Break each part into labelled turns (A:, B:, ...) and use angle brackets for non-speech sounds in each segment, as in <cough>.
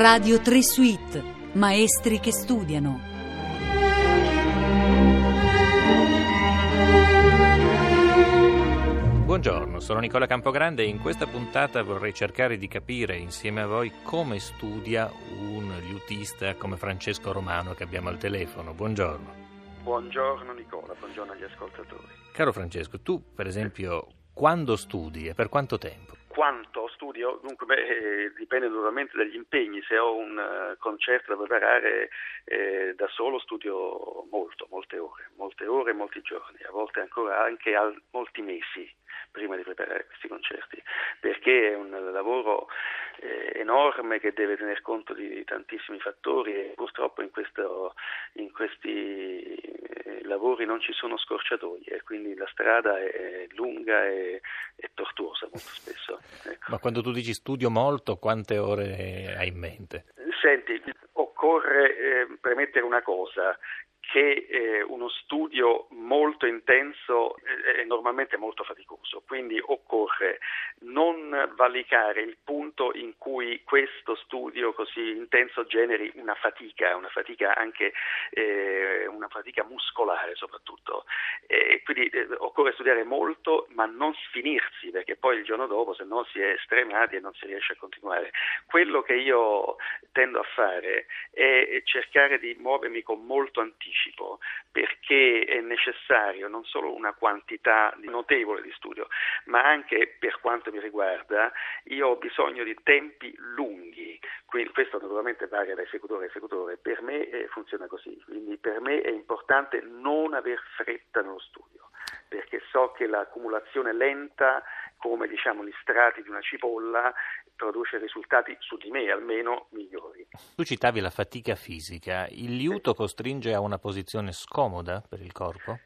A: Radio 3 Suite, maestri che studiano.
B: Buongiorno, sono Nicola Campogrande e in questa puntata vorrei cercare di capire insieme a voi come studia un liutista come Francesco Romano che abbiamo al telefono. Buongiorno.
C: Buongiorno Nicola, buongiorno agli ascoltatori.
B: Caro Francesco, tu per esempio quando studi e per quanto tempo?
C: Quanto studio? Dunque, beh, eh, dipende naturalmente dagli impegni. Se ho un uh, concerto da preparare eh, da solo studio molto, molte ore, molte ore molti giorni, a volte ancora anche al, molti mesi prima di preparare questi concerti, perché è un lavoro eh, enorme che deve tener conto di tantissimi fattori e purtroppo in, questo, in questi eh, lavori non ci sono scorciatoie e quindi la strada è lunga e, e tortuosa molto spesso.
B: Ecco. Ma quando tu dici studio molto, quante ore hai in mente?
C: Senti, occorre eh, premettere una cosa, che eh, uno studio molto intenso è normalmente molto faticoso, quindi occorre non valicare il punto in cui questo studio così intenso generi una fatica, una fatica anche eh, una fatica muscolare soprattutto. E quindi eh, occorre studiare molto ma non sfinirsi perché poi il giorno dopo se no si è stremati e non si riesce a continuare. Quello che io tendo a fare è cercare di muovermi con molto anticipo anticipo perché è necessario non solo una quantità notevole di studio, ma anche per quanto mi riguarda io ho bisogno di tempi lunghi, quindi questo naturalmente varia da esecutore a esecutore, per me eh, funziona così, quindi per me è importante non aver fretta nello studio, perché so che l'accumulazione lenta come diciamo gli strati di una cipolla produce risultati su di me almeno migliori.
B: Tu citavi la fatica fisica, il liuto costringe a una posizione scomoda per il corpo?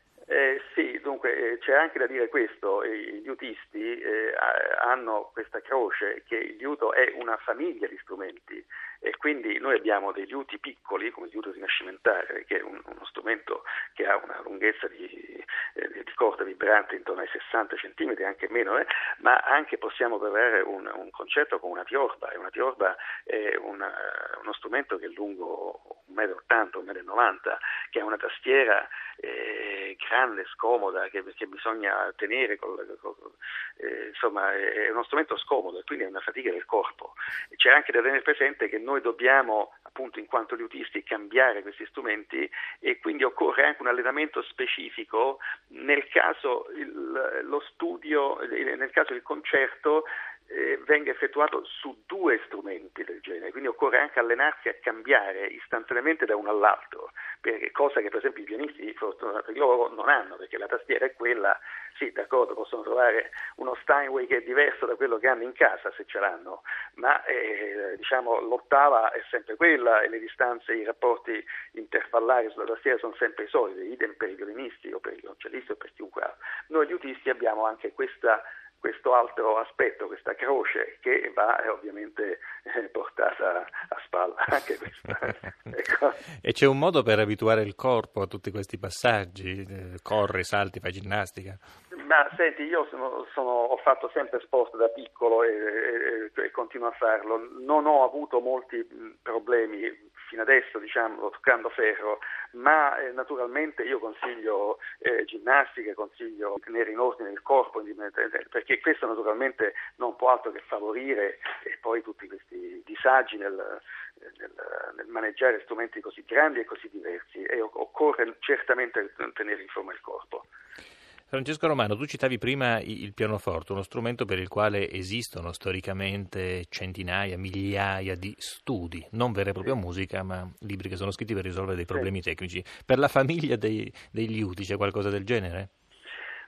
C: Eh, dunque eh, c'è anche da dire questo, i liutisti eh, hanno questa croce che il liuto è una famiglia di strumenti e quindi noi abbiamo dei liuti piccoli come il liuto rinascimentale che è un, uno strumento che ha una lunghezza di, eh, di corda vibrante intorno ai 60 cm, anche meno, eh, ma anche possiamo preparare un, un, concerto con una tiorba e una tiorba è una, uno strumento che è lungo 1,80 m, 1,90 m, che ha una tastiera eh, grande, scomoda, che, che, bisogna tenere, col, col, eh, insomma è uno strumento scomodo e quindi è una fatica del corpo. C'è anche da tenere presente che noi dobbiamo appunto in quanto liutisti cambiare questi strumenti e quindi occorre anche un allenamento specifico nel caso il, lo studio, nel caso il concerto eh, venga effettuato su due strumenti del genere, quindi occorre anche allenarsi a cambiare istantaneamente da uno all'altro, cosa che per esempio i pianisti fortunatamente loro non hanno, perché la tastiera è quella, sì d'accordo possono trovare uno Steinway che è diverso da quello che hanno in casa se ce l'hanno, ma eh, diciamo, l'ottava è sempre quella e le distanze, i rapporti intervallari sulla tastiera sono sempre i soliti, idem per i violinisti o per i violoncellisti o per chiunque altro. Noi liutisti abbiamo anche questa questo altro aspetto, questa croce che va eh, ovviamente eh, portata a spalla anche questa. <laughs>
B: ecco. E c'è un modo per abituare il corpo a tutti questi passaggi? Eh, corri, salti, fai ginnastica?
C: Ma senti, io sono, sono, ho fatto sempre sport da piccolo e, e, e, continuo a farlo. Non ho avuto molti problemi fino adesso, diciamo, toccando ferro, ma eh, naturalmente io consiglio eh, ginnastica, consiglio tenere in ordine il corpo, perché questo naturalmente non può altro che favorire e poi tutti questi disagi nel, nel, nel maneggiare strumenti così grandi e così diversi e occorre certamente tenere in forma il corpo.
B: Francesco Romano, tu citavi prima il pianoforte, uno strumento per il quale esistono storicamente centinaia, migliaia di studi, non vera e propria musica, ma libri che sono scritti per risolvere dei problemi sì. tecnici. Per la famiglia dei, dei liuti c'è qualcosa del genere?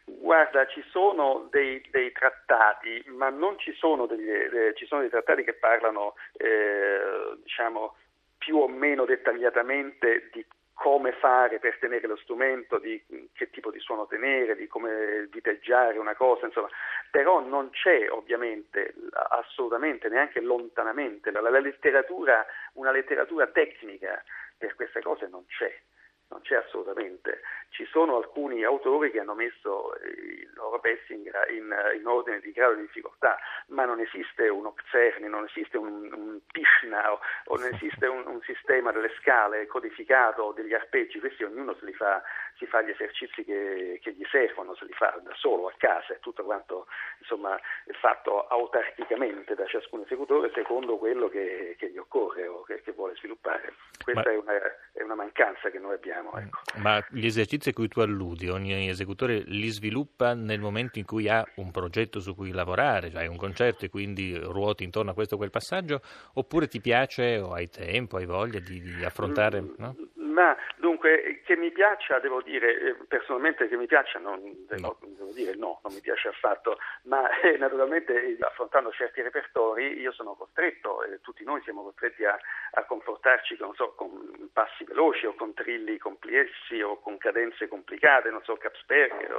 C: Guarda, ci sono dei, dei, trattati, ma non ci sono, degli, eh, ci sono dei trattati che parlano, eh, diciamo, più o meno dettagliatamente di come fare per tenere lo strumento, di che tipo di suono tenere, di come diteggiare una cosa, insomma, però non c'è ovviamente assolutamente, neanche lontanamente, la, la letteratura, una letteratura tecnica per queste cose non c'è non c'è assolutamente. Ci sono alcuni autori che hanno messo il loro pezzi in, in, in, ordine di grado di difficoltà, ma non esiste uno Czerny, non esiste un, un Pishna o, o, non esiste un, un, sistema delle scale codificato degli arpeggi, questi ognuno se li fa, si fa gli esercizi che, che, gli servono, se li fa da solo a casa, è tutto quanto insomma, fatto autarchicamente da ciascun esecutore secondo quello che, che gli occorre o che, che vuole sviluppare. Questa ma, è, una, è, una, mancanza che noi abbiamo. Ecco.
B: Ma gli esercizi a cui tu alludi, ogni esecutore li sviluppa nel momento in cui ha un progetto su cui lavorare, cioè hai un concerto e quindi ruoti intorno a questo o quel passaggio, oppure ti piace o hai tempo, hai voglia di, di affrontare? Mm, no?
C: Ma dunque, che mi piaccia, devo dire, eh, personalmente che mi piaccia, non, devo, no. devo dire no, non mi piace affatto, ma eh, naturalmente affrontando certi repertori io sono costretto, eh, tutti noi siamo costretti a, a comportarci so, con passi veloci o con trilli complessi o con cadenze complicate, non so, Capsperger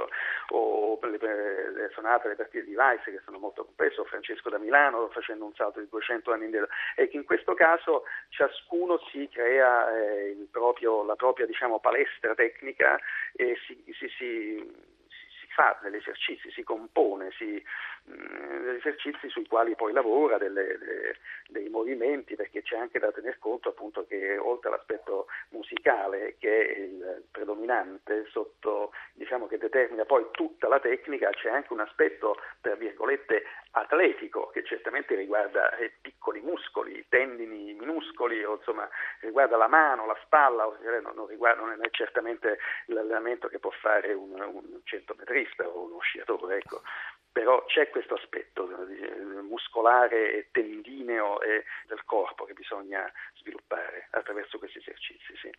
C: o, o le, le, sonate, le partite di Weiss che sono molto complesse, o Francesco da Milano facendo un salto di 200 anni indietro, e che in questo caso ciascuno si crea eh, proprio, la propria diciamo, palestra tecnica e si, si, si fa degli esercizi, si compone, si, mh, degli esercizi sui quali poi lavora, delle, de, dei movimenti, perché c'è anche da tener conto appunto che oltre all'aspetto musicale che è il predominante sotto, diciamo che determina poi tutta la tecnica, c'è anche un aspetto tra virgolette atletico che certamente riguarda eh, piccoli muscoli, tendini minuscoli o insomma riguarda la mano, la spalla, non, non, riguarda, non è certamente l'allenamento che può fare un, un centometrista o uno sciatore, ecco. però c'è questo aspetto eh, muscolare e tendineo e del corpo che bisogna sviluppare attraverso questi esercizi. Sì.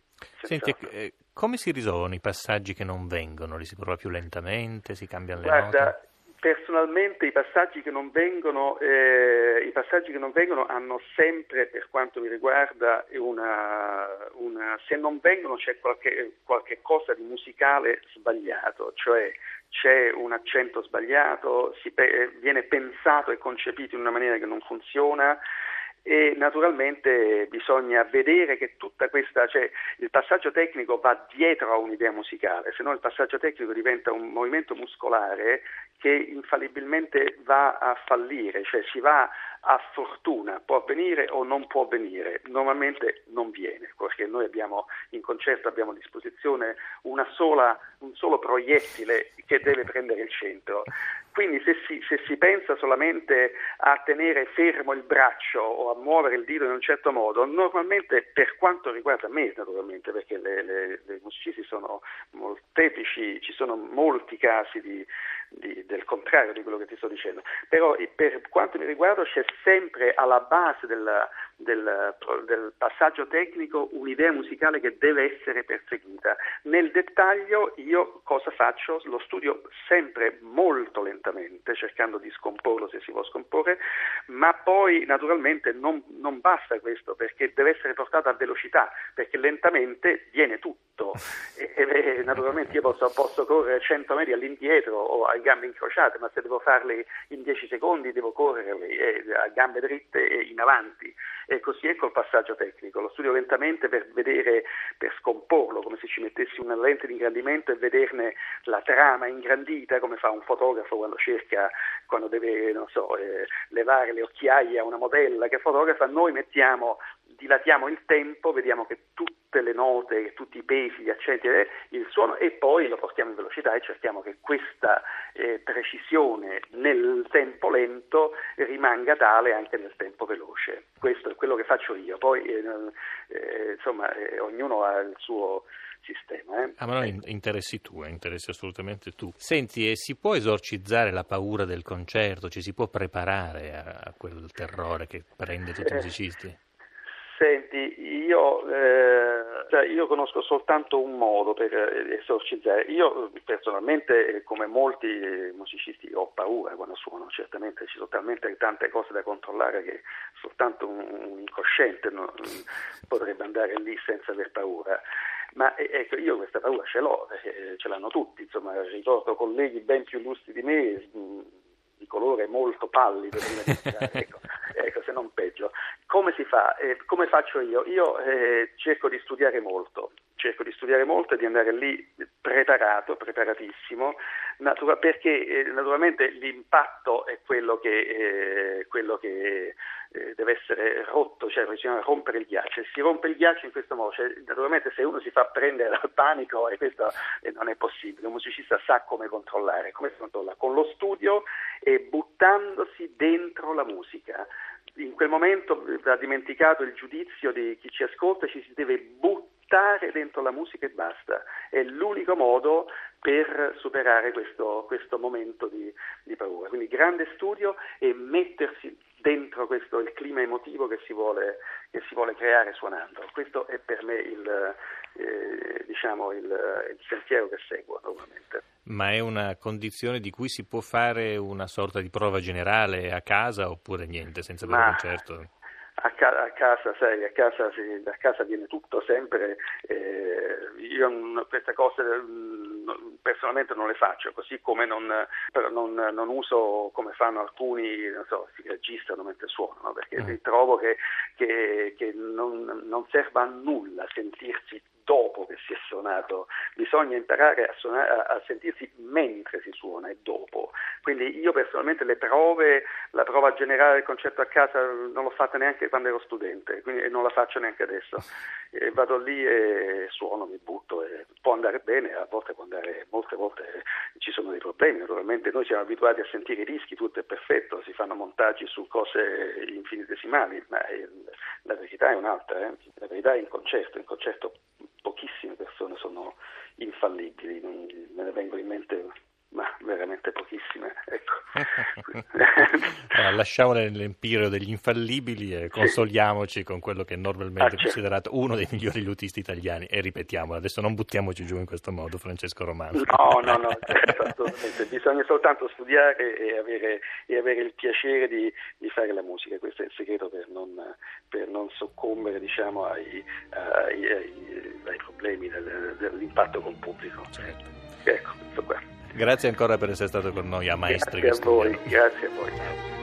B: Senti, eh, come si risolvono i passaggi che non vengono? Li si prova più lentamente, si cambiano le
C: Guarda,
B: note?
C: Personalmente i passaggi, vengono, eh, i passaggi che non vengono, hanno sempre, per quanto mi riguarda, una, una, se non vengono c'è qualche, qualche, cosa di musicale sbagliato, cioè c'è un accento sbagliato, pe- viene pensato e concepito in una maniera che non funziona, e naturalmente bisogna vedere che tutta questa, cioè il passaggio tecnico va dietro a un'idea musicale, se no il passaggio tecnico diventa un movimento muscolare che infallibilmente va a fallire, cioè si va a fortuna, può avvenire o non può avvenire, normalmente non viene, perché noi abbiamo in concerto abbiamo a disposizione sola, un solo proiettile che deve prendere il centro. Quindi se si, se si, pensa solamente a tenere fermo il braccio o a muovere il dito in un certo modo, normalmente per quanto riguarda me naturalmente, perché le, le, le musicisti sono molteplici, ci sono molti casi di, di, del contrario di quello che ti sto dicendo, però per quanto mi riguarda c'è sempre alla base della, del, del, passaggio tecnico un'idea musicale che deve essere perseguita. Nel dettaglio io cosa faccio? Lo studio sempre molto lentamente, cercando di scomporlo se si può scomporre, ma poi naturalmente non, non basta questo perché deve essere portato a velocità, perché lentamente viene tutto. Naturalmente io posso, posso, correre 100 metri all'indietro o a gambe incrociate, ma se devo farli in 10 secondi devo correrli eh, a gambe dritte e in avanti. E così è col passaggio tecnico, lo studio lentamente per vedere, per scomporlo, come se ci mettessi una lente di ingrandimento e vederne la trama ingrandita, come fa un fotografo quando cerca, quando deve, so, eh, levare le occhiaie a una modella che fotografa, noi mettiamo dilatiamo il tempo, vediamo che tutte le note, tutti i pesi, gli accenti, eh, il suono e poi lo portiamo in velocità e cerchiamo che questa eh, precisione nel tempo lento rimanga tale anche nel tempo veloce. Questo è quello che faccio io, poi eh, eh insomma eh, ognuno ha il suo sistema. Eh.
B: Ah, ma noi interessi tu, eh, interessi assolutamente tu. Senti, e si può esorcizzare la paura del concerto? Ci si può preparare a, a quel terrore che prende tutti i musicisti?
C: Senti, io, eh, cioè io, conosco soltanto un modo per esorcizzare. Io personalmente, come molti musicisti, ho paura quando suono, certamente ci sono talmente tante cose da controllare che soltanto un, incosciente non, potrebbe andare lì senza aver paura. Ma ecco, io questa paura ce l'ho, eh, ce l'hanno tutti, insomma, ricordo colleghi ben più lustri di me, di colore molto pallido, <laughs> ecco, ecco, se non peggio, come si fa? Eh, come faccio io? Io eh, cerco di studiare molto, cerco di studiare molto e di andare lì preparato, preparatissimo, natura- perché eh, naturalmente l'impatto è quello che, eh, quello che eh, deve essere rotto, cioè bisogna rompere il ghiaccio. Si rompe il ghiaccio in questo modo, cioè, naturalmente se uno si fa prendere dal panico e questo eh, non è possibile, un musicista sa come controllare, come si controlla? Con lo studio e buttandosi dentro la musica in quel momento va dimenticato il giudizio di chi ci ascolta, ci si deve buttare dentro la musica e basta. È l'unico modo per superare questo, questo momento di, di, paura. Quindi grande studio e mettersi dentro questo il clima emotivo che si vuole, che si vuole creare suonando. Questo è per me il, eh, diciamo il, il sentiero che seguo normalmente.
B: Ma è una condizione di cui si può fare una sorta di prova generale a casa oppure niente, senza avere un concerto?
C: A, ca- a, casa, sai, a casa, sì, a casa viene tutto sempre. Eh, io queste cose mm, personalmente non le faccio, così come non, non, non uso come fanno alcuni, non so, si registrano mentre suonano, perché mm. trovo che, che, che non, non serva a nulla sentirsi dopo che si è suonato, bisogna imparare a, suonare, a, sentirsi mentre si suona e dopo. Quindi io personalmente le prove, la prova generale del concerto a casa non l'ho fatta neanche quando ero studente quindi, e non la faccio neanche adesso. E vado lì e suono, mi butto e può andare bene, a volte può andare, molte volte ci sono dei problemi, naturalmente noi siamo abituati a sentire i dischi, tutto è perfetto, si fanno montaggi su cose infinitesimali, ma la verità è un'altra, eh? la verità è in concerto, in concerto pochissime persone sono infallibili, me ne vengono in mente veramente pochissime. Ecco. <laughs>
B: allora, lasciamo nell'empiro degli infallibili e consoliamoci sì. con quello che è normalmente ah, certo. considerato uno dei migliori lutisti italiani e ripetiamo, adesso non buttiamoci giù in questo modo Francesco Romano.
C: No, no, no, <laughs> certo, assolutamente, bisogna soltanto studiare e avere, e avere il piacere di, di, fare la musica, questo è il segreto per non, per non soccombere diciamo, ai, ai, ai, ai, problemi del, dell'impatto col pubblico. Certo. Ecco, questo qua.
B: Grazie ancora per essere stato con noi a Maestri.
C: Grazie a voi, grazie a voi.